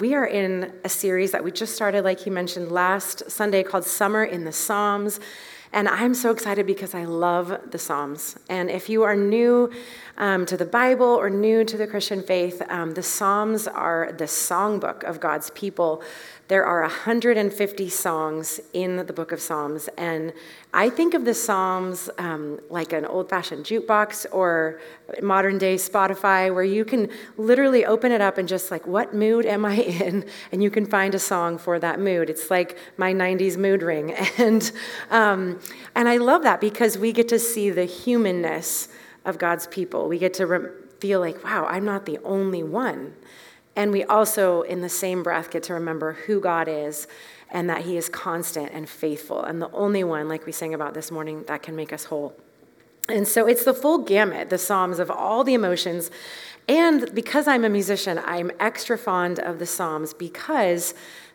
We are in a series that we just started, like he mentioned last Sunday, called Summer in the Psalms. And I'm so excited because I love the Psalms. And if you are new um, to the Bible or new to the Christian faith, um, the Psalms are the songbook of God's people. There are 150 songs in the book of Psalms, and I think of the Psalms um, like an old fashioned jukebox or modern day Spotify, where you can literally open it up and just like, what mood am I in? And you can find a song for that mood. It's like my 90s mood ring. And, um, and I love that because we get to see the humanness of God's people. We get to re- feel like, wow, I'm not the only one. And we also, in the same breath, get to remember who God is and that He is constant and faithful and the only one, like we sang about this morning, that can make us whole. And so it's the full gamut, the Psalms of all the emotions. And because I'm a musician, I'm extra fond of the Psalms because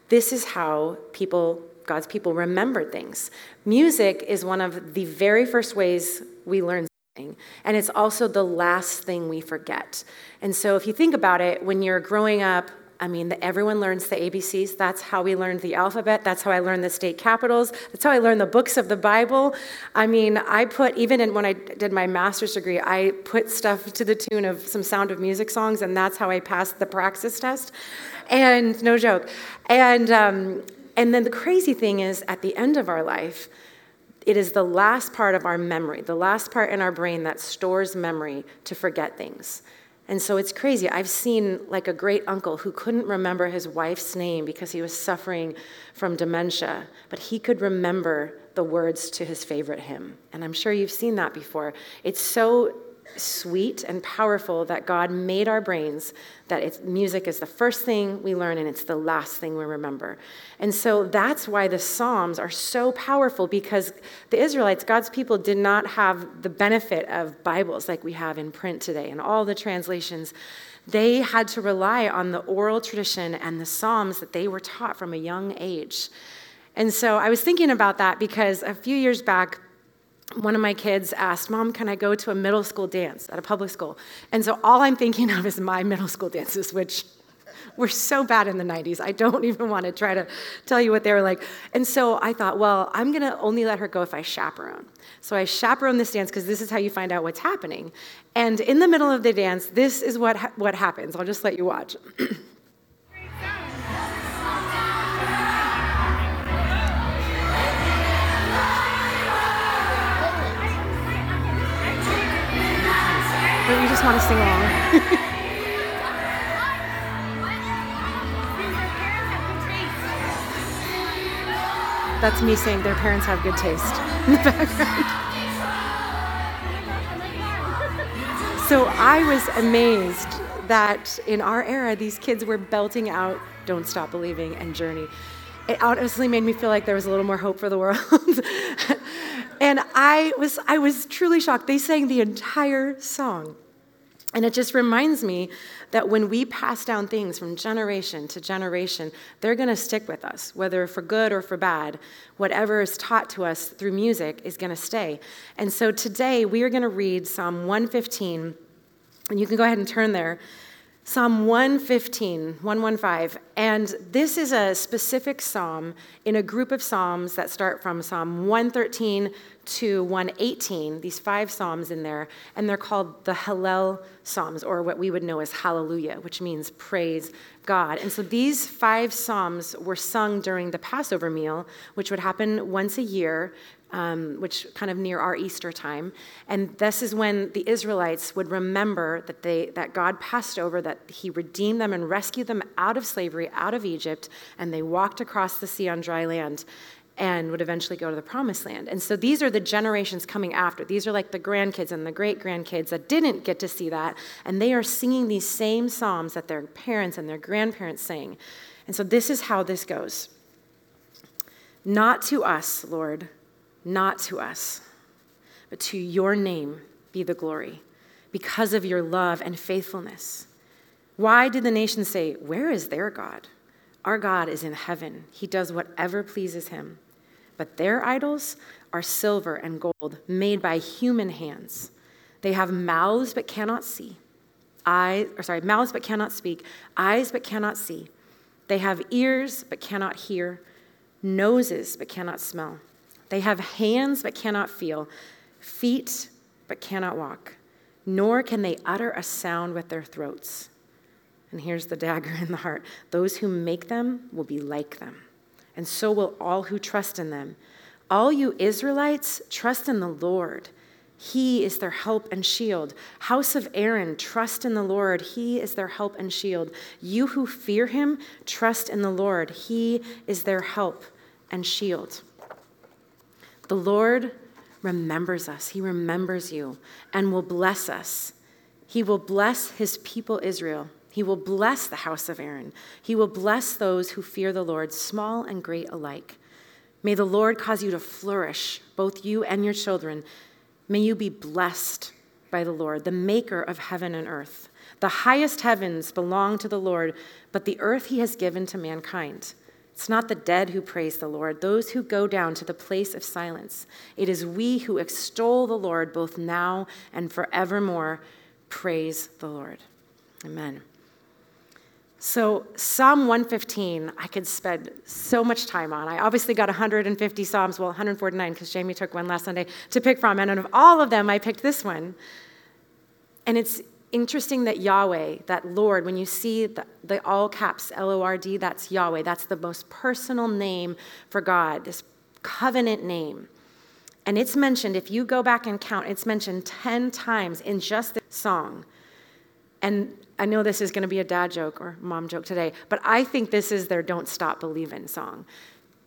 this is how people, God's people, remember things. Music is one of the very first ways we learn and it's also the last thing we forget. And so if you think about it, when you're growing up, I mean, everyone learns the ABCs. That's how we learned the alphabet. That's how I learned the state capitals. That's how I learned the books of the Bible. I mean, I put, even in, when I did my master's degree, I put stuff to the tune of some Sound of Music songs, and that's how I passed the praxis test. And no joke. And, um, and then the crazy thing is, at the end of our life, it is the last part of our memory, the last part in our brain that stores memory to forget things. And so it's crazy. I've seen like a great uncle who couldn't remember his wife's name because he was suffering from dementia, but he could remember the words to his favorite hymn. And I'm sure you've seen that before. It's so sweet and powerful that God made our brains that music is the first thing we learn and it's the last thing we remember. And so that's why the Psalms are so powerful because the Israelites, God's people, did not have the benefit of Bibles like we have in print today and all the translations. They had to rely on the oral tradition and the Psalms that they were taught from a young age. And so I was thinking about that because a few years back, one of my kids asked, Mom, can I go to a middle school dance at a public school? And so all I'm thinking of is my middle school dances, which were so bad in the 90s. I don't even want to try to tell you what they were like. And so I thought, well, I'm going to only let her go if I chaperone. So I chaperone this dance because this is how you find out what's happening. And in the middle of the dance, this is what, ha- what happens. I'll just let you watch. just want to sing along. That's me saying their parents have good taste in the background. So I was amazed that in our era, these kids were belting out Don't Stop Believing and Journey. It honestly made me feel like there was a little more hope for the world. And I was, I was truly shocked. They sang the entire song. And it just reminds me that when we pass down things from generation to generation, they're going to stick with us, whether for good or for bad. Whatever is taught to us through music is going to stay. And so today we are going to read Psalm 115, and you can go ahead and turn there. Psalm 115, 115. And this is a specific psalm in a group of psalms that start from Psalm 113 to 118, these five psalms in there, and they're called the Hallel Psalms, or what we would know as Hallelujah, which means praise God. And so these five psalms were sung during the Passover meal, which would happen once a year, um, which kind of near our Easter time. And this is when the Israelites would remember that, they, that God passed over, that He redeemed them and rescued them out of slavery, out of Egypt, and they walked across the sea on dry land and would eventually go to the promised land. And so these are the generations coming after. These are like the grandkids and the great grandkids that didn't get to see that. And they are singing these same psalms that their parents and their grandparents sang. And so this is how this goes Not to us, Lord, not to us, but to your name be the glory because of your love and faithfulness. Why did the nations say, Where is their God? Our God is in heaven. He does whatever pleases him. But their idols are silver and gold, made by human hands. They have mouths but cannot see, eyes, or sorry, mouths but cannot speak, eyes but cannot see. They have ears but cannot hear, noses but cannot smell. They have hands but cannot feel, feet but cannot walk, nor can they utter a sound with their throats. And here's the dagger in the heart those who make them will be like them, and so will all who trust in them. All you Israelites, trust in the Lord. He is their help and shield. House of Aaron, trust in the Lord. He is their help and shield. You who fear him, trust in the Lord. He is their help and shield. The Lord remembers us, He remembers you and will bless us. He will bless His people Israel. He will bless the house of Aaron. He will bless those who fear the Lord, small and great alike. May the Lord cause you to flourish, both you and your children. May you be blessed by the Lord, the maker of heaven and earth. The highest heavens belong to the Lord, but the earth he has given to mankind. It's not the dead who praise the Lord, those who go down to the place of silence. It is we who extol the Lord both now and forevermore. Praise the Lord. Amen. So, Psalm 115, I could spend so much time on. I obviously got 150 Psalms, well, 149 because Jamie took one last Sunday to pick from. And out of all of them, I picked this one. And it's interesting that Yahweh, that Lord, when you see the, the all caps L O R D, that's Yahweh. That's the most personal name for God, this covenant name. And it's mentioned, if you go back and count, it's mentioned 10 times in just this song. And I know this is going to be a dad joke or mom joke today, but I think this is their Don't Stop Believing song.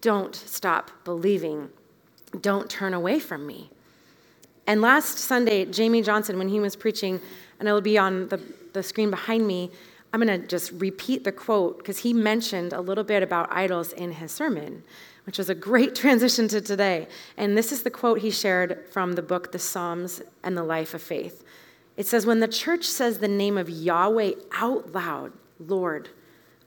Don't stop believing. Don't turn away from me. And last Sunday, Jamie Johnson, when he was preaching, and it'll be on the, the screen behind me, I'm going to just repeat the quote because he mentioned a little bit about idols in his sermon, which was a great transition to today. And this is the quote he shared from the book, The Psalms and the Life of Faith. It says, When the church says the name of Yahweh out loud, Lord,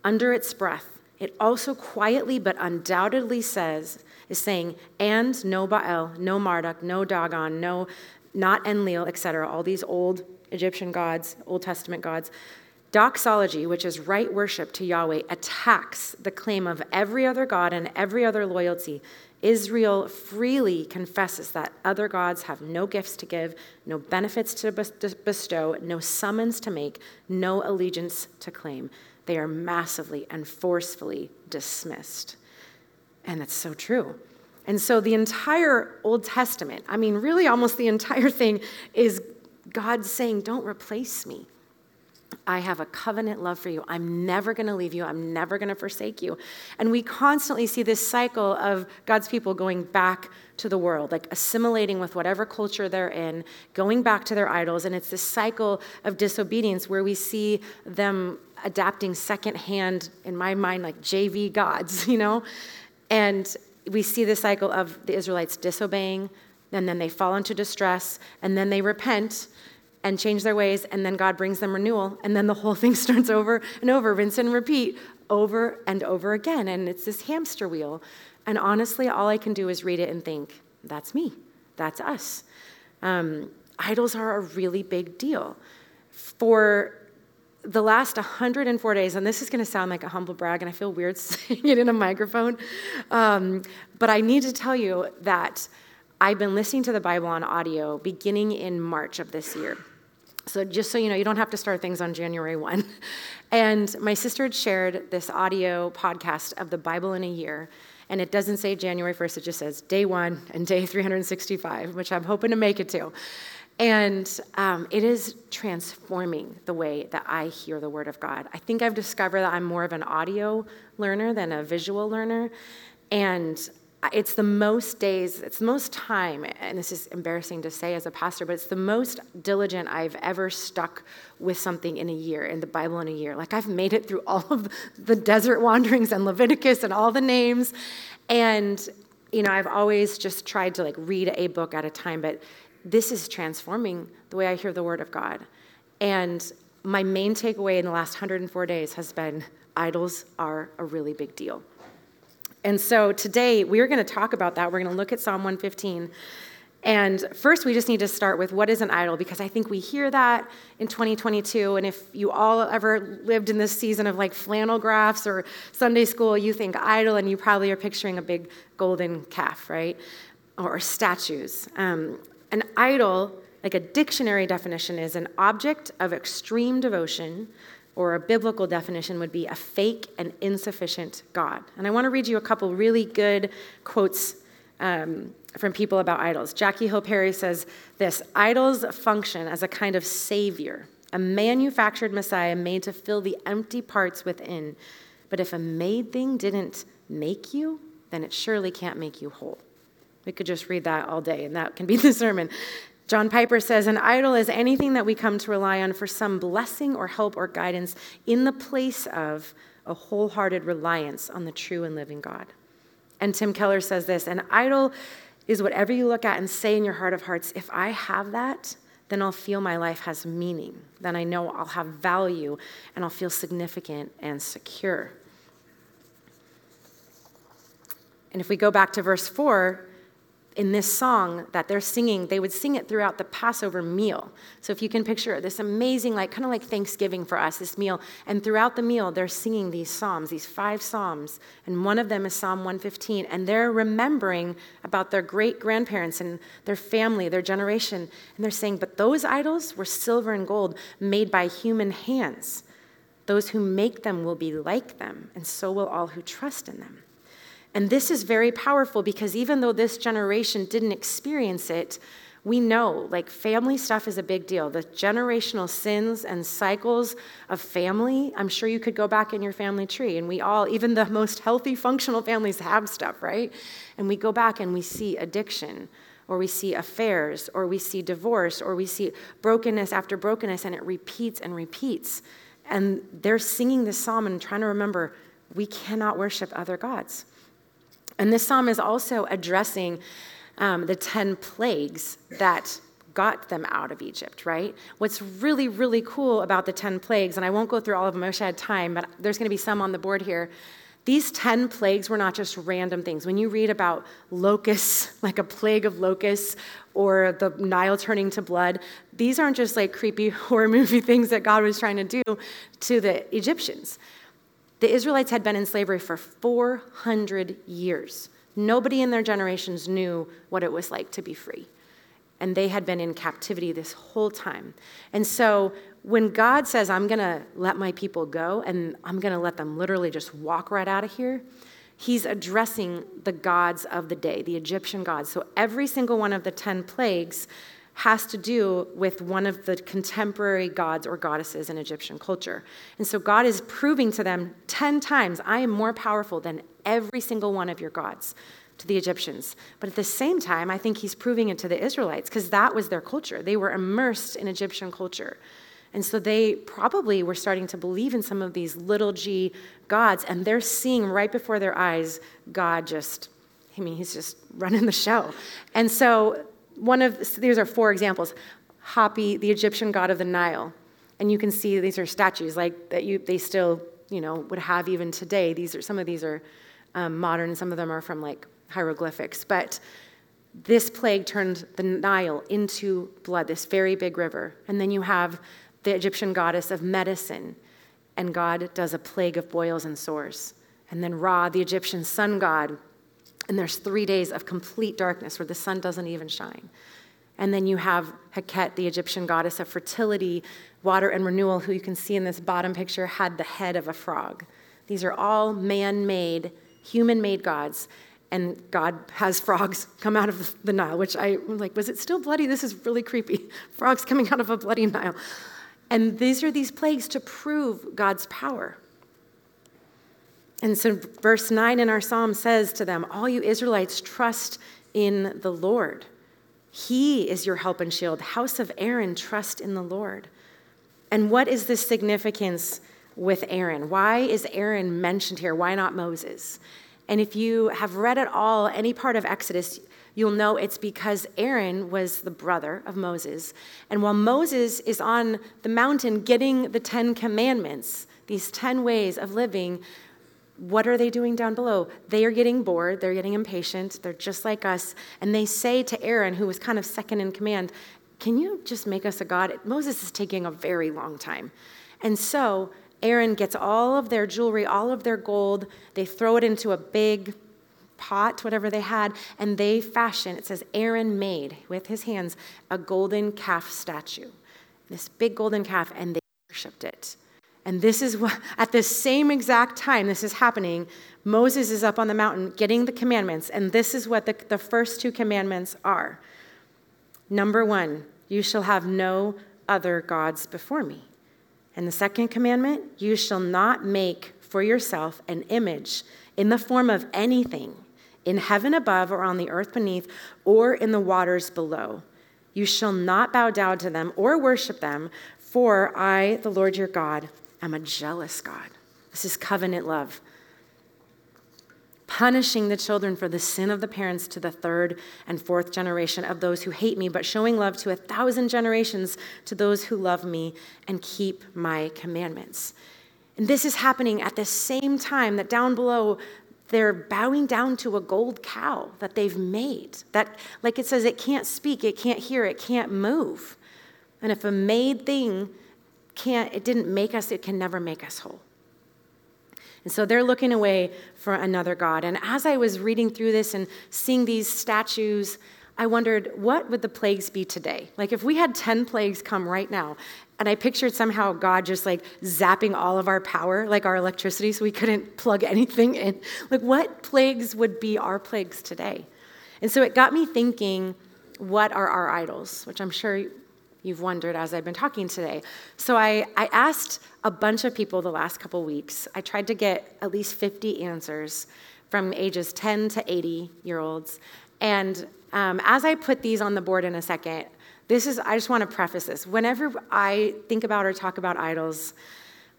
under its breath, it also quietly but undoubtedly says, is saying, and no Baal, no Marduk, no Dagon, no, not Enlil, etc., all these old Egyptian gods, Old Testament gods. Doxology, which is right worship to Yahweh, attacks the claim of every other God and every other loyalty. Israel freely confesses that other gods have no gifts to give, no benefits to bestow, no summons to make, no allegiance to claim. They are massively and forcefully dismissed. And that's so true. And so the entire Old Testament, I mean, really almost the entire thing, is God saying, Don't replace me. I have a covenant love for you. I'm never going to leave you. I'm never going to forsake you. And we constantly see this cycle of God's people going back to the world, like assimilating with whatever culture they're in, going back to their idols. And it's this cycle of disobedience where we see them adapting secondhand, in my mind, like JV gods, you know? And we see the cycle of the Israelites disobeying, and then they fall into distress, and then they repent and change their ways, and then God brings them renewal, and then the whole thing starts over and over, rinse and repeat, over and over again. And it's this hamster wheel. And honestly, all I can do is read it and think, that's me, that's us. Um, idols are a really big deal. For the last 104 days, and this is going to sound like a humble brag, and I feel weird saying it in a microphone, um, but I need to tell you that I've been listening to the Bible on audio beginning in March of this year. So, just so you know, you don't have to start things on January 1. And my sister had shared this audio podcast of the Bible in a year. And it doesn't say January 1st, it just says day one and day 365, which I'm hoping to make it to. And um, it is transforming the way that I hear the Word of God. I think I've discovered that I'm more of an audio learner than a visual learner. And it's the most days, it's the most time, and this is embarrassing to say as a pastor, but it's the most diligent I've ever stuck with something in a year, in the Bible in a year. Like I've made it through all of the desert wanderings and Leviticus and all the names. And, you know, I've always just tried to like read a book at a time, but this is transforming the way I hear the word of God. And my main takeaway in the last 104 days has been idols are a really big deal. And so today we're going to talk about that. We're going to look at Psalm 115. And first, we just need to start with what is an idol, because I think we hear that in 2022. And if you all ever lived in this season of like flannel graphs or Sunday school, you think idol, and you probably are picturing a big golden calf, right? Or statues. Um, an idol, like a dictionary definition, is an object of extreme devotion, or a biblical definition would be a fake and insufficient God. And I want to read you a couple really good quotes um, from people about idols. Jackie Hill Perry says this Idols function as a kind of savior, a manufactured Messiah made to fill the empty parts within. But if a made thing didn't make you, then it surely can't make you whole. We could just read that all day, and that can be the sermon. John Piper says An idol is anything that we come to rely on for some blessing or help or guidance in the place of a wholehearted reliance on the true and living God. And Tim Keller says this An idol is whatever you look at and say in your heart of hearts, if I have that, then I'll feel my life has meaning. Then I know I'll have value and I'll feel significant and secure. And if we go back to verse 4, in this song that they're singing, they would sing it throughout the Passover meal. So if you can picture this amazing, like kind of like Thanksgiving for us, this meal, and throughout the meal, they're singing these psalms, these five psalms, and one of them is Psalm 115, and they're remembering about their great grandparents and their family, their generation, and they're saying, but those idols were silver and gold made by human hands. Those who make them will be like them, and so will all who trust in them. And this is very powerful because even though this generation didn't experience it, we know like family stuff is a big deal. The generational sins and cycles of family, I'm sure you could go back in your family tree, and we all, even the most healthy, functional families, have stuff, right? And we go back and we see addiction, or we see affairs, or we see divorce, or we see brokenness after brokenness, and it repeats and repeats. And they're singing this psalm and trying to remember we cannot worship other gods. And this psalm is also addressing um, the 10 plagues that got them out of Egypt, right? What's really, really cool about the 10 plagues, and I won't go through all of them, I wish I had time, but there's going to be some on the board here. These 10 plagues were not just random things. When you read about locusts, like a plague of locusts, or the Nile turning to blood, these aren't just like creepy horror movie things that God was trying to do to the Egyptians. The Israelites had been in slavery for 400 years. Nobody in their generations knew what it was like to be free. And they had been in captivity this whole time. And so when God says, I'm going to let my people go and I'm going to let them literally just walk right out of here, he's addressing the gods of the day, the Egyptian gods. So every single one of the 10 plagues has to do with one of the contemporary gods or goddesses in Egyptian culture. And so God is proving to them 10 times, I am more powerful than every single one of your gods to the Egyptians. But at the same time, I think he's proving it to the Israelites because that was their culture. They were immersed in Egyptian culture. And so they probably were starting to believe in some of these little g gods, and they're seeing right before their eyes God just, I mean, he's just running the show. And so one of these are four examples. Hapi, the Egyptian god of the Nile, and you can see these are statues like that you they still you know would have even today. These are some of these are um, modern, some of them are from like hieroglyphics, but this plague turned the Nile into blood, this very big river. And then you have the Egyptian goddess of medicine, and God does a plague of boils and sores. And then Ra, the Egyptian sun god, and there's three days of complete darkness where the sun doesn't even shine. And then you have Heket, the Egyptian goddess of fertility, water, and renewal, who you can see in this bottom picture had the head of a frog. These are all man made, human made gods. And God has frogs come out of the Nile, which I like, was it still bloody? This is really creepy. Frogs coming out of a bloody Nile. And these are these plagues to prove God's power. And so, verse 9 in our psalm says to them, All you Israelites, trust in the Lord. He is your help and shield. House of Aaron, trust in the Lord. And what is the significance with Aaron? Why is Aaron mentioned here? Why not Moses? And if you have read at all any part of Exodus, you'll know it's because Aaron was the brother of Moses. And while Moses is on the mountain getting the Ten Commandments, these 10 ways of living, what are they doing down below? They are getting bored, they're getting impatient, they're just like us. And they say to Aaron, who was kind of second in command, Can you just make us a God? Moses is taking a very long time. And so Aaron gets all of their jewelry, all of their gold, they throw it into a big pot, whatever they had, and they fashion, it says Aaron made with his hands a golden calf statue, this big golden calf, and they worshiped it. And this is what, at the same exact time this is happening, Moses is up on the mountain getting the commandments. And this is what the, the first two commandments are. Number one, you shall have no other gods before me. And the second commandment, you shall not make for yourself an image in the form of anything in heaven above or on the earth beneath or in the waters below. You shall not bow down to them or worship them, for I, the Lord your God, am a jealous God. This is covenant love. Punishing the children for the sin of the parents to the third and fourth generation of those who hate me, but showing love to a thousand generations to those who love me and keep my commandments. And this is happening at the same time that down below, they're bowing down to a gold cow that they've made. That, like it says, it can't speak, it can't hear, it can't move. And if a made thing can't, it didn't make us, it can never make us whole. And so they're looking away for another God. And as I was reading through this and seeing these statues, I wondered, what would the plagues be today? Like, if we had 10 plagues come right now, and I pictured somehow God just like zapping all of our power, like our electricity, so we couldn't plug anything in. Like, what plagues would be our plagues today? And so it got me thinking, what are our idols? Which I'm sure you've wondered as I've been talking today. So I, I asked a bunch of people the last couple weeks. I tried to get at least 50 answers from ages 10 to 80 year olds. And um, as I put these on the board in a second, this is, I just want to preface this. Whenever I think about or talk about idols,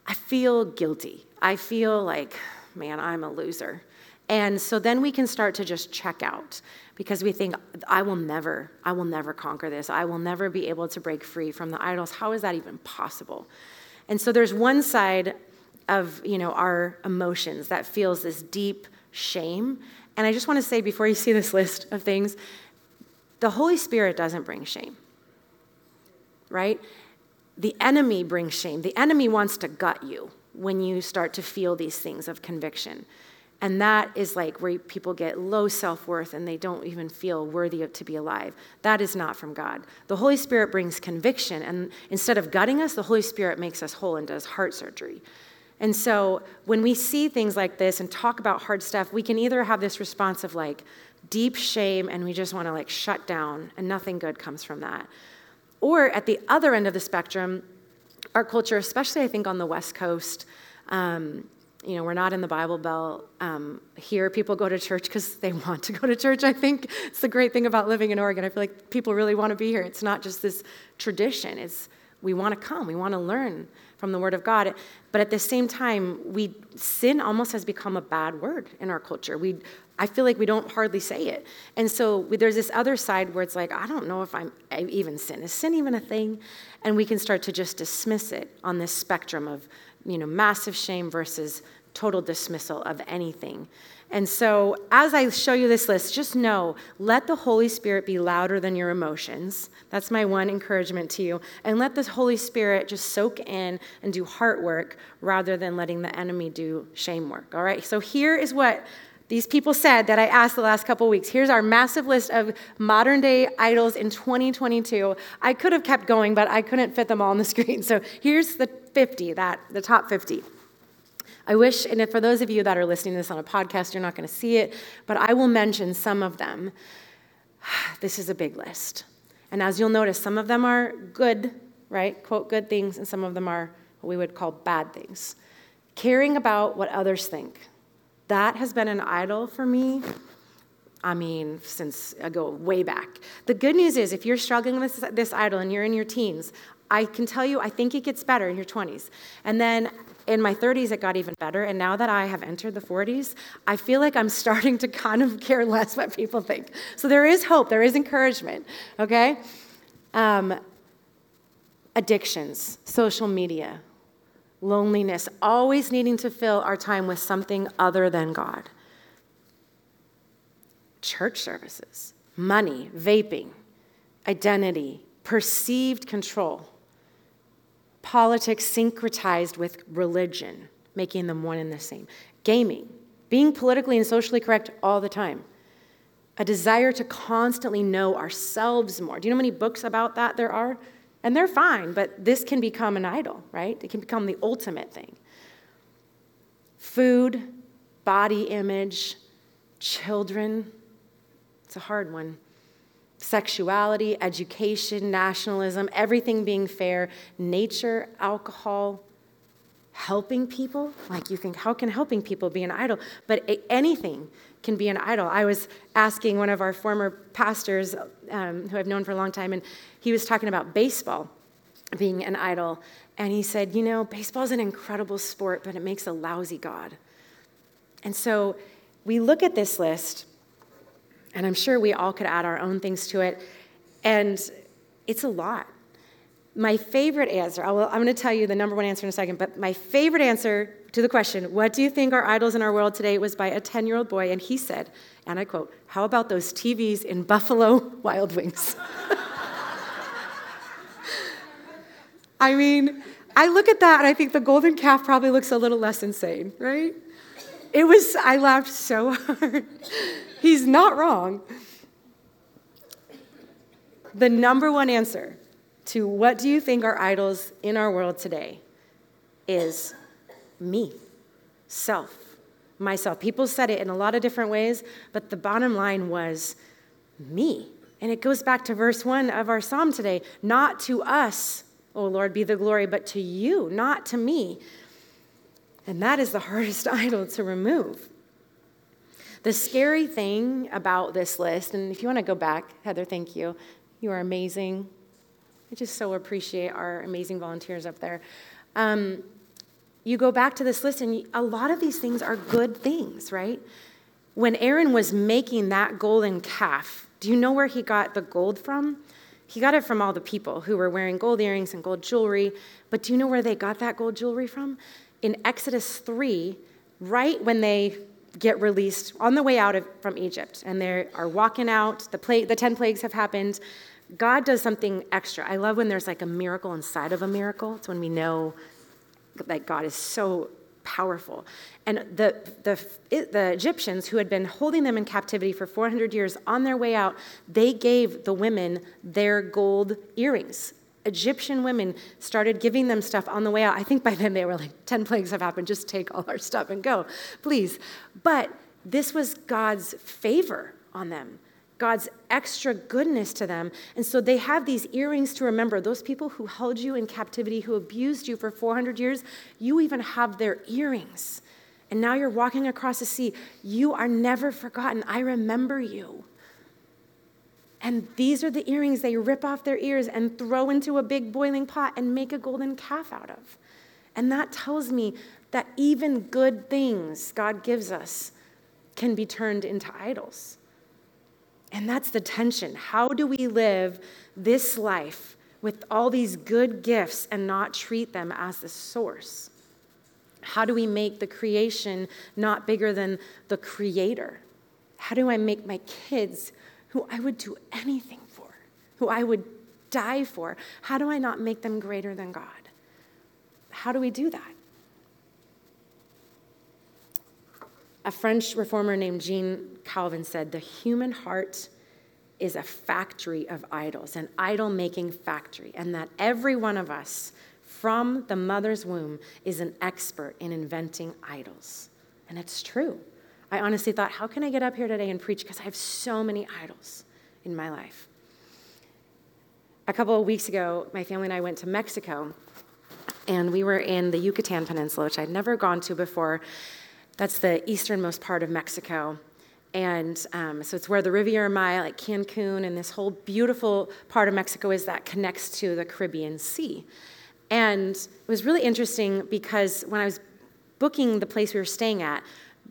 I feel guilty. I feel like, man, I'm a loser. And so then we can start to just check out because we think, I will never, I will never conquer this. I will never be able to break free from the idols. How is that even possible? And so there's one side of, you know, our emotions that feels this deep shame. And I just want to say before you see this list of things, the Holy Spirit doesn't bring shame. Right? The enemy brings shame. The enemy wants to gut you when you start to feel these things of conviction. And that is like where people get low self worth and they don't even feel worthy to be alive. That is not from God. The Holy Spirit brings conviction, and instead of gutting us, the Holy Spirit makes us whole and does heart surgery. And so when we see things like this and talk about hard stuff, we can either have this response of like deep shame and we just want to like shut down, and nothing good comes from that. Or at the other end of the spectrum, our culture, especially I think on the West Coast, um, you know, we're not in the Bible Belt. Um, here, people go to church because they want to go to church. I think it's the great thing about living in Oregon. I feel like people really want to be here. It's not just this tradition. It's we want to come. We want to learn from the Word of God. But at the same time, we sin almost has become a bad word in our culture. We, I feel like we don't hardly say it. And so we, there's this other side where it's like, I don't know if I'm I even sin. Is sin even a thing? And we can start to just dismiss it on this spectrum of you know, massive shame versus total dismissal of anything. And so, as I show you this list, just know let the Holy Spirit be louder than your emotions. That's my one encouragement to you. And let the Holy Spirit just soak in and do heart work rather than letting the enemy do shame work. All right? So, here is what these people said that I asked the last couple weeks. Here's our massive list of modern day idols in 2022. I could have kept going, but I couldn't fit them all on the screen. So here's the 50, that the top 50. I wish, and for those of you that are listening to this on a podcast, you're not going to see it, but I will mention some of them. This is a big list. And as you'll notice, some of them are good, right? Quote, good things, and some of them are what we would call bad things. Caring about what others think. That has been an idol for me. I mean, since I go way back. The good news is, if you're struggling with this, this idol and you're in your teens, I can tell you, I think it gets better in your 20s. And then in my 30s, it got even better. And now that I have entered the 40s, I feel like I'm starting to kind of care less what people think. So there is hope, there is encouragement, okay? Um, addictions, social media, loneliness, always needing to fill our time with something other than God. Church services, money, vaping, identity, perceived control, politics syncretized with religion, making them one and the same, gaming, being politically and socially correct all the time, a desire to constantly know ourselves more. Do you know how many books about that there are? And they're fine, but this can become an idol, right? It can become the ultimate thing. Food, body image, children. It's a hard one. Sexuality, education, nationalism, everything being fair, nature, alcohol, helping people. Like you think, how can helping people be an idol? But anything can be an idol. I was asking one of our former pastors, um, who I've known for a long time, and he was talking about baseball being an idol. And he said, You know, baseball is an incredible sport, but it makes a lousy God. And so we look at this list, and I'm sure we all could add our own things to it, and it's a lot. My favorite answer, I'm going to tell you the number one answer in a second, but my favorite answer to the question, What do you think are idols in our world today? was by a 10 year old boy, and he said, and I quote, How about those TVs in Buffalo Wild Wings? I mean, I look at that and I think the golden calf probably looks a little less insane, right? It was, I laughed so hard. He's not wrong. The number one answer to what do you think are idols in our world today is me, self, myself. People said it in a lot of different ways, but the bottom line was me. And it goes back to verse one of our psalm today not to us, O Lord, be the glory, but to you, not to me. And that is the hardest idol to remove. The scary thing about this list, and if you want to go back, Heather, thank you. You are amazing. I just so appreciate our amazing volunteers up there. Um, you go back to this list, and a lot of these things are good things, right? When Aaron was making that golden calf, do you know where he got the gold from? He got it from all the people who were wearing gold earrings and gold jewelry. But do you know where they got that gold jewelry from? In Exodus 3, right when they get released on the way out of, from Egypt and they are walking out, the, pla- the 10 plagues have happened. God does something extra. I love when there's like a miracle inside of a miracle. It's when we know that God is so powerful. And the, the, the Egyptians who had been holding them in captivity for 400 years on their way out, they gave the women their gold earrings. Egyptian women started giving them stuff on the way out. I think by then they were like, 10 plagues have happened, just take all our stuff and go, please. But this was God's favor on them. God's extra goodness to them. And so they have these earrings to remember. Those people who held you in captivity, who abused you for 400 years, you even have their earrings. And now you're walking across the sea. You are never forgotten. I remember you. And these are the earrings they rip off their ears and throw into a big boiling pot and make a golden calf out of. And that tells me that even good things God gives us can be turned into idols. And that's the tension. How do we live this life with all these good gifts and not treat them as the source? How do we make the creation not bigger than the creator? How do I make my kids, who I would do anything for, who I would die for, how do I not make them greater than God? How do we do that? A French reformer named Jean Calvin said, The human heart is a factory of idols, an idol making factory, and that every one of us from the mother's womb is an expert in inventing idols. And it's true. I honestly thought, how can I get up here today and preach? Because I have so many idols in my life. A couple of weeks ago, my family and I went to Mexico, and we were in the Yucatan Peninsula, which I'd never gone to before. That's the easternmost part of Mexico. And um, so it's where the Riviera Maya, like Cancun, and this whole beautiful part of Mexico is that connects to the Caribbean Sea. And it was really interesting because when I was booking the place we were staying at,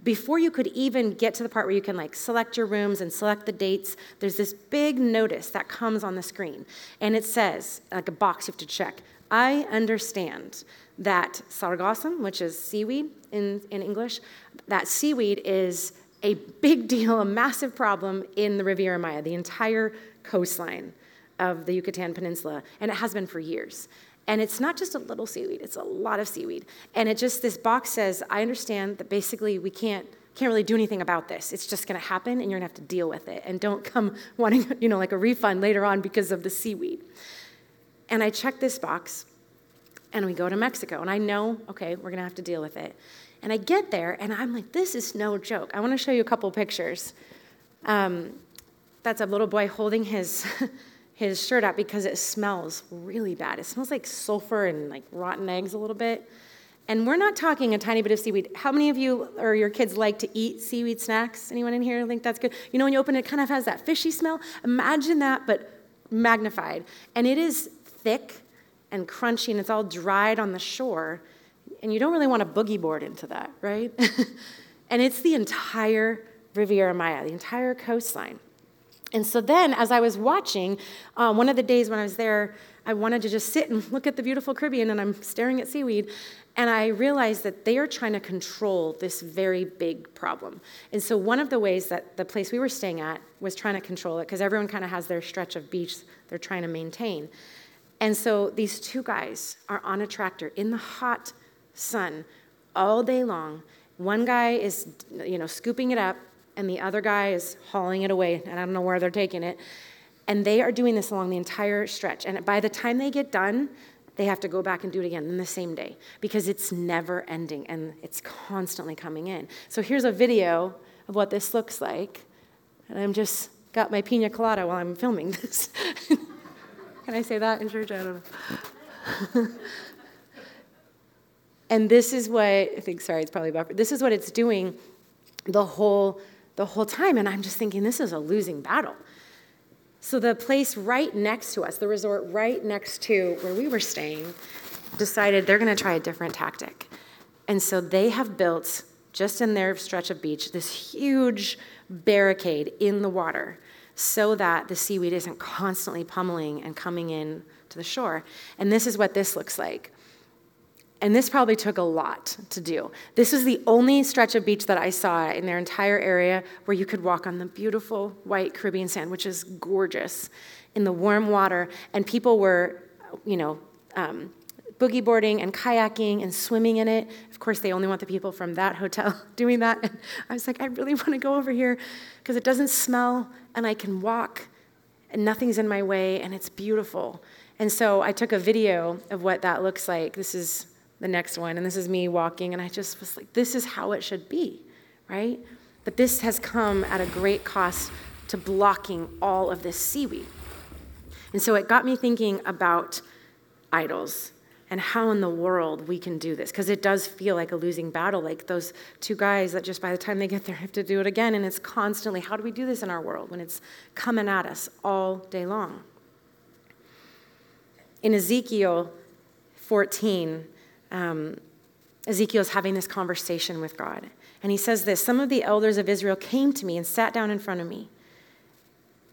before you could even get to the part where you can like select your rooms and select the dates, there's this big notice that comes on the screen. And it says, like a box you have to check, I understand that sargassum, which is seaweed in, in English, that seaweed is a big deal, a massive problem in the Riviera Maya, the entire coastline of the Yucatan Peninsula, and it has been for years. And it's not just a little seaweed, it's a lot of seaweed. And it just, this box says, I understand that basically we can't can't really do anything about this. It's just to happen and you're to have to deal with it. And don't come wanting, you know, like a refund later on because of the seaweed. And I check this box and we go to Mexico. And I know, okay, we're to have to deal with it. And I get there and I'm like, this is no joke. I want to show you a couple pictures. Um, that's a little boy holding his. his shirt up because it smells really bad. It smells like sulfur and like rotten eggs a little bit. And we're not talking a tiny bit of seaweed. How many of you or your kids like to eat seaweed snacks? Anyone in here think that's good? You know, when you open it, it kind of has that fishy smell. Imagine that, but magnified. And it is thick and crunchy, and it's all dried on the shore. And you don't really want to boogie board into that, right? and it's the entire Riviera Maya, the entire coastline. And so then, as I was watching, um, one of the days when I was there, I wanted to just sit and look at the beautiful Caribbean, and I'm staring at seaweed. And I realized that they are trying to control this very big problem. And so, one of the ways that the place we were staying at was trying to control it, because everyone kind of has their stretch of beach they're trying to maintain. And so, these two guys are on a tractor in the hot sun all day long. One guy is, you know, scooping it up, and the other guy is hauling it away, and I don't know where they're taking it. And they are doing this along the entire stretch. And by the time they get done, they have to go back and do it again in the same day because it's never ending and it's constantly coming in. So here's a video of what this looks like. And I'm just got my pina colada while I'm filming this. Can I say that in church? I don't know. and this is what I think sorry, it's probably buffer. This is what it's doing the whole the whole time and I'm just thinking this is a losing battle. So the place right next to us, the resort right next to where we were staying, decided they're going to try a different tactic. And so they have built, just in their stretch of beach, this huge barricade in the water so that the seaweed isn't constantly pummeling and coming in to the shore. And this is what this looks like. And this probably took a lot to do. This is the only stretch of beach that I saw in their entire area where you could walk on the beautiful white Caribbean sand, which is gorgeous, in the warm water. And people were, you know, um, boogie boarding and kayaking and swimming in it. Of course, they only want the people from that hotel doing that. And I was like, I really want to go over here because it doesn't smell and I can walk and nothing's in my way and it's beautiful. And so I took a video of what that looks like. This is the next one, and this is me walking, and I just was like, this is how it should be, right? But this has come at a great cost to blocking all of this seaweed. And so it got me thinking about idols and how in the world we can do this because it does feel like a losing battle like those two guys that just by the time they get there have to do it again and it's constantly how do we do this in our world when it's coming at us all day long in ezekiel 14 um, Ezekiel's having this conversation with God. And he says this Some of the elders of Israel came to me and sat down in front of me.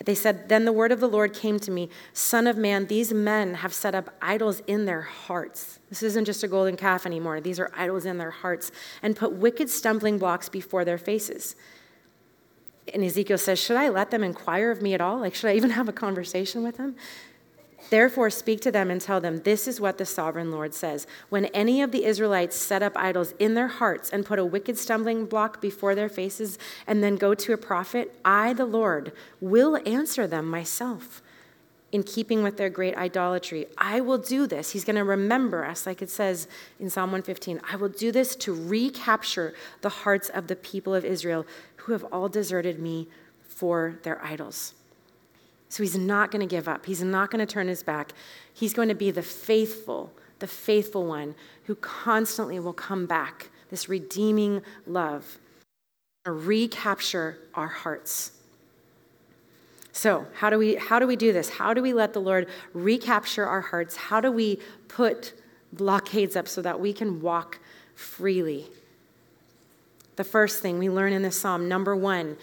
They said, Then the word of the Lord came to me Son of man, these men have set up idols in their hearts. This isn't just a golden calf anymore. These are idols in their hearts and put wicked stumbling blocks before their faces. And Ezekiel says, Should I let them inquire of me at all? Like, should I even have a conversation with them? Therefore, speak to them and tell them, This is what the sovereign Lord says. When any of the Israelites set up idols in their hearts and put a wicked stumbling block before their faces and then go to a prophet, I, the Lord, will answer them myself in keeping with their great idolatry. I will do this. He's going to remember us, like it says in Psalm 115. I will do this to recapture the hearts of the people of Israel who have all deserted me for their idols. So he's not going to give up. He's not going to turn his back. He's going to be the faithful, the faithful one who constantly will come back, this redeeming love, recapture our hearts. So, how do we how do we do this? How do we let the Lord recapture our hearts? How do we put blockades up so that we can walk freely? The first thing we learn in this psalm, number 1,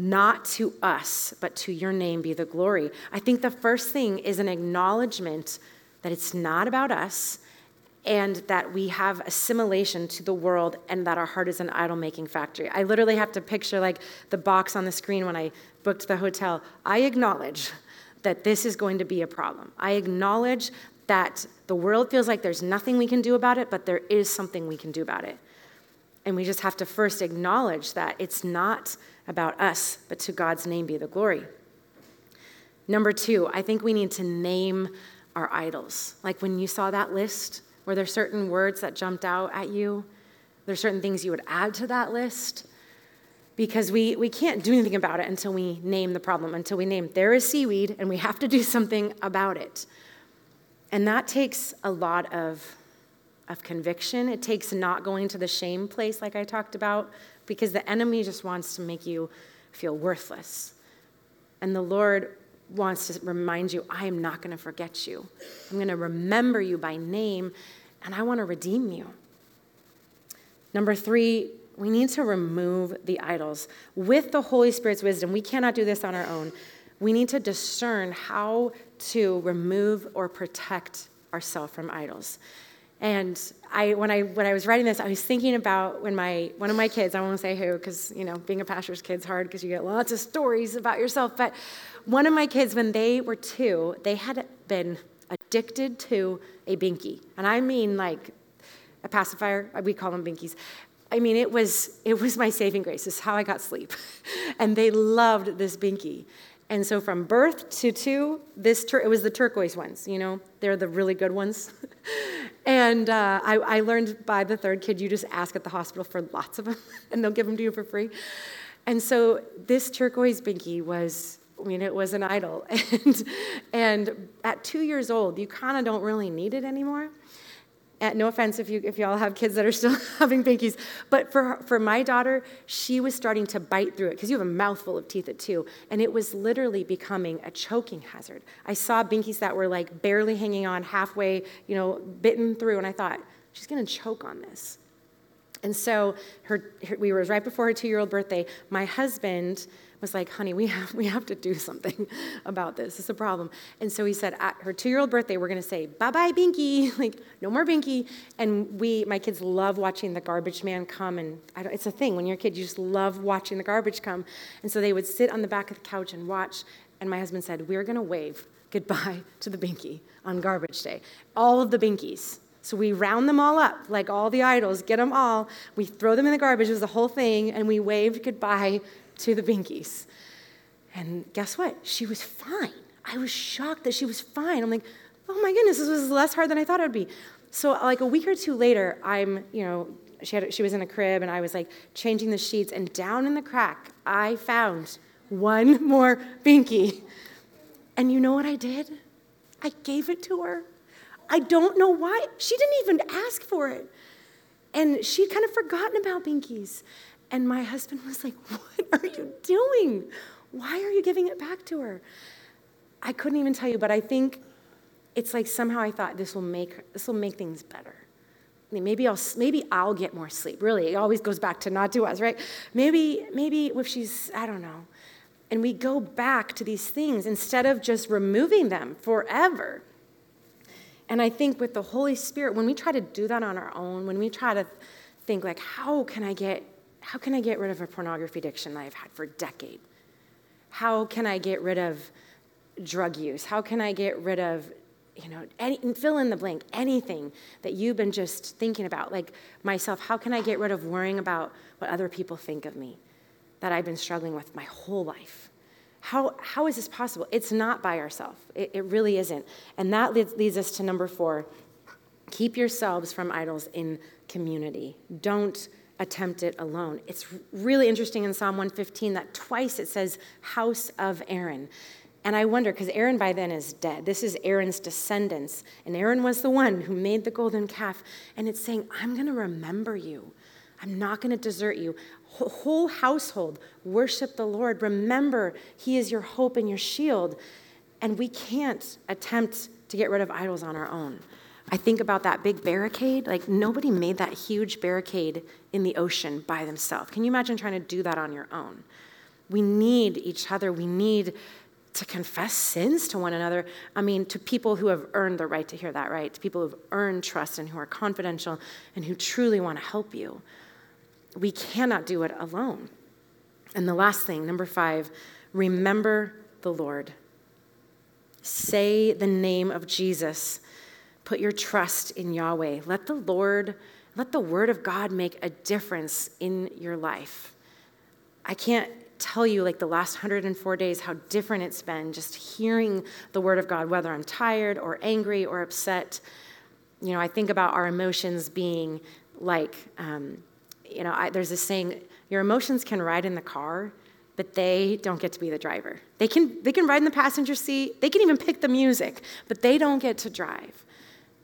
not to us, but to your name be the glory. I think the first thing is an acknowledgement that it's not about us and that we have assimilation to the world and that our heart is an idol making factory. I literally have to picture like the box on the screen when I booked the hotel. I acknowledge that this is going to be a problem. I acknowledge that the world feels like there's nothing we can do about it, but there is something we can do about it. And we just have to first acknowledge that it's not about us, but to God's name be the glory. Number two, I think we need to name our idols. Like when you saw that list, were there certain words that jumped out at you? There certain things you would add to that list? Because we, we can't do anything about it until we name the problem, until we name there is seaweed and we have to do something about it. And that takes a lot of, of conviction. It takes not going to the shame place, like I talked about, because the enemy just wants to make you feel worthless. And the Lord wants to remind you, I am not going to forget you. I'm going to remember you by name, and I want to redeem you. Number three, we need to remove the idols. With the Holy Spirit's wisdom, we cannot do this on our own. We need to discern how to remove or protect ourselves from idols. And I, when, I, when I was writing this, I was thinking about when my, one of my kids, I won't say who, because, you know, being a pastor's kid's hard because you get lots of stories about yourself. But one of my kids, when they were two, they had been addicted to a binky. And I mean like a pacifier, we call them binkies. I mean, it was, it was my saving grace. Is how I got sleep. and they loved this binky. And so from birth to two, this tur- it was the turquoise ones, you know, they're the really good ones. and uh, I, I learned by the third kid, you just ask at the hospital for lots of them, and they'll give them to you for free. And so this turquoise binky was, I mean, it was an idol. And, and at two years old, you kind of don't really need it anymore no offense if you if y'all have kids that are still having binkies, but for for my daughter, she was starting to bite through it because you have a mouthful of teeth at two, and it was literally becoming a choking hazard. I saw binkies that were like barely hanging on halfway, you know, bitten through, and I thought she's going to choke on this. And so her, her we were right before her two year old birthday. My husband was like, honey, we have, we have to do something about this. It's a problem. And so he said, at her two year old birthday, we're going to say, bye bye, Binky. like, no more Binky. And we, my kids love watching the garbage man come. And it's a thing. When you're a kid, you just love watching the garbage come. And so they would sit on the back of the couch and watch. And my husband said, we're going to wave goodbye to the Binky on garbage day. All of the Binkies. So we round them all up, like all the idols, get them all. We throw them in the garbage, it was the whole thing, and we waved goodbye to the Binkies. And guess what? She was fine. I was shocked that she was fine. I'm like, oh my goodness, this was less hard than I thought it would be. So like a week or two later, I'm, you know, she, had, she was in a crib and I was like changing the sheets and down in the crack, I found one more Binky. And you know what I did? I gave it to her. I don't know why. She didn't even ask for it. And she'd kind of forgotten about Binkies. And my husband was like, What are you doing? Why are you giving it back to her? I couldn't even tell you, but I think it's like somehow I thought this will make this will make things better. Maybe I'll maybe I'll get more sleep. Really, it always goes back to not do us, right? Maybe maybe if she's I don't know, and we go back to these things instead of just removing them forever. And I think with the Holy Spirit, when we try to do that on our own, when we try to think like, how can I get how can I get rid of a pornography addiction that I've had for a decade? How can I get rid of drug use? How can I get rid of, you know, any, fill in the blank, anything that you've been just thinking about, like myself, how can I get rid of worrying about what other people think of me that I've been struggling with my whole life? How, how is this possible? It's not by ourselves. It, it really isn't. And that leads, leads us to number four keep yourselves from idols in community. Don't attempt it alone. It's really interesting in Psalm 115 that twice it says house of Aaron. And I wonder, because Aaron by then is dead. This is Aaron's descendants. And Aaron was the one who made the golden calf. And it's saying, I'm going to remember you. I'm not going to desert you. Whole household, worship the Lord. Remember, He is your hope and your shield. And we can't attempt to get rid of idols on our own. I think about that big barricade. Like, nobody made that huge barricade in the ocean by themselves. Can you imagine trying to do that on your own? We need each other. We need to confess sins to one another. I mean, to people who have earned the right to hear that, right? To people who've earned trust and who are confidential and who truly want to help you. We cannot do it alone. And the last thing, number five, remember the Lord. Say the name of Jesus. Put your trust in Yahweh. Let the Lord, let the word of God make a difference in your life. I can't tell you, like the last 104 days, how different it's been just hearing the word of God, whether I'm tired or angry or upset. You know, I think about our emotions being like, um, you know, I, there's this saying, your emotions can ride in the car, but they don't get to be the driver. They can, they can ride in the passenger seat, they can even pick the music, but they don't get to drive.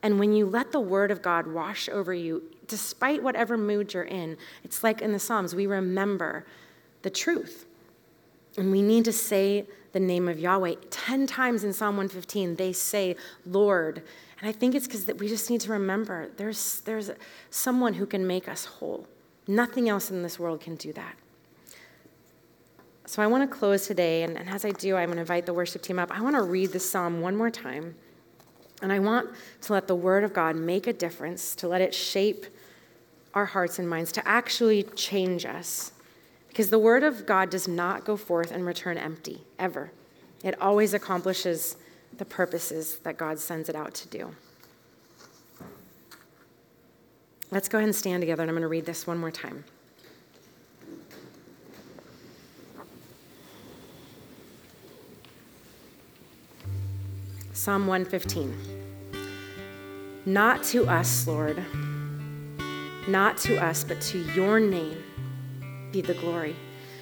And when you let the word of God wash over you, despite whatever mood you're in, it's like in the Psalms, we remember the truth. And we need to say the name of Yahweh. 10 times in Psalm 115, they say, Lord. And I think it's because we just need to remember there's, there's someone who can make us whole. Nothing else in this world can do that. So I want to close today, and, and as I do, I'm going to invite the worship team up. I want to read the psalm one more time. And I want to let the word of God make a difference, to let it shape our hearts and minds, to actually change us. Because the word of God does not go forth and return empty, ever. It always accomplishes the purposes that God sends it out to do. Let's go ahead and stand together, and I'm going to read this one more time. Psalm 115. Not to us, Lord, not to us, but to your name be the glory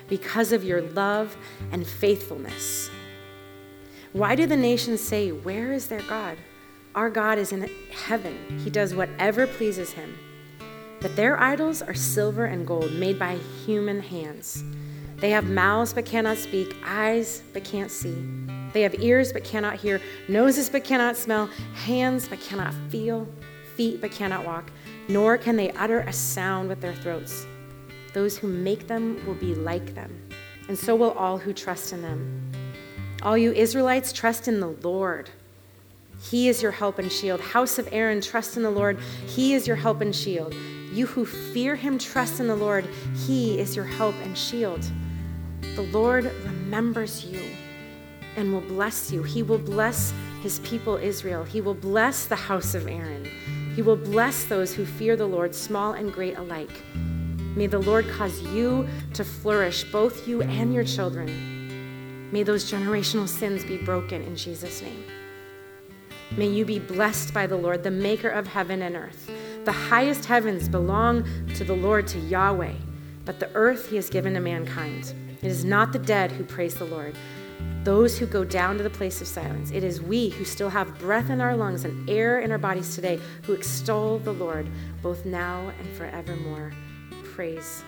because of your love and faithfulness. Why do the nations say, Where is their God? Our God is in heaven. He does whatever pleases him. But their idols are silver and gold made by human hands. They have mouths but cannot speak, eyes but can't see. They have ears but cannot hear, noses but cannot smell, hands but cannot feel, feet but cannot walk, nor can they utter a sound with their throats. Those who make them will be like them, and so will all who trust in them. All you Israelites, trust in the Lord. He is your help and shield. House of Aaron, trust in the Lord. He is your help and shield. You who fear him, trust in the Lord. He is your help and shield. The Lord remembers you and will bless you. He will bless his people Israel. He will bless the house of Aaron. He will bless those who fear the Lord, small and great alike. May the Lord cause you to flourish, both you and your children. May those generational sins be broken in Jesus' name. May you be blessed by the Lord, the maker of heaven and earth. The highest heavens belong to the Lord, to Yahweh, but the earth he has given to mankind. It is not the dead who praise the Lord, those who go down to the place of silence. It is we who still have breath in our lungs and air in our bodies today who extol the Lord, both now and forevermore. Praise.